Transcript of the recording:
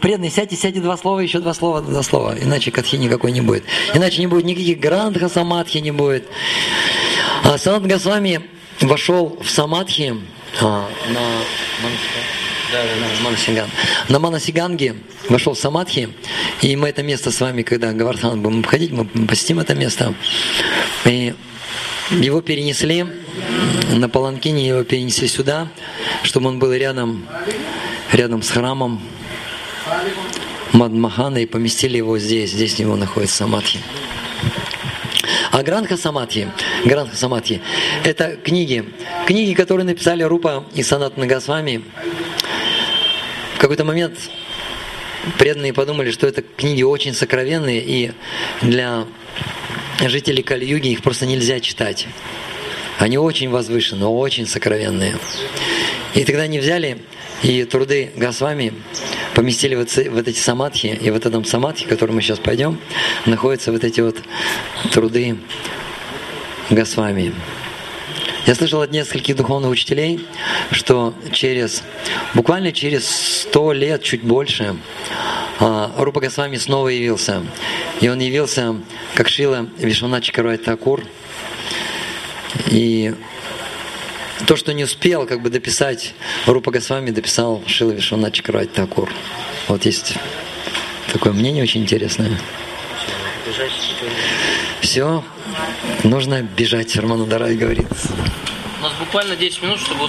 Преданные, сядьте, сядьте два слова, еще два слова, два слова. Иначе катхи никакой не будет. Иначе не будет никаких грандха самадхи не будет. А Санат Госвами вошел в самадхи а, на. На Манасиганге вошел в Самадхи, и мы это место с вами, когда Гавардхан будем обходить, мы посетим это место. И его перенесли на Паланкине, его перенесли сюда, чтобы он был рядом, рядом с храмом Мадмахана, и поместили его здесь, здесь у него находится Самадхи. А Гранха Самадхи, Гранха Самадхи, это книги, книги, которые написали Рупа и Санат Нагасвами, в какой-то момент преданные подумали, что это книги очень сокровенные, и для жителей Кали-Юги их просто нельзя читать. Они очень возвышенные, очень сокровенные. И тогда они взяли и труды Госвами поместили вот, вот эти самадхи, и вот этом самадхи, в который мы сейчас пойдем, находятся вот эти вот труды Госвами. Я слышал от нескольких духовных учителей, что через, буквально через сто лет, чуть больше, а, Рупа Госвами снова явился. И он явился как Шила Вишваначи Каруай Такур. И то, что не успел как бы дописать Рупа Госвами, дописал Шила Вишваначи Такур. Вот есть такое мнение очень интересное. Все, нужно бежать, Роман Дарай говорит. У нас буквально 10 минут, чтобы успеть.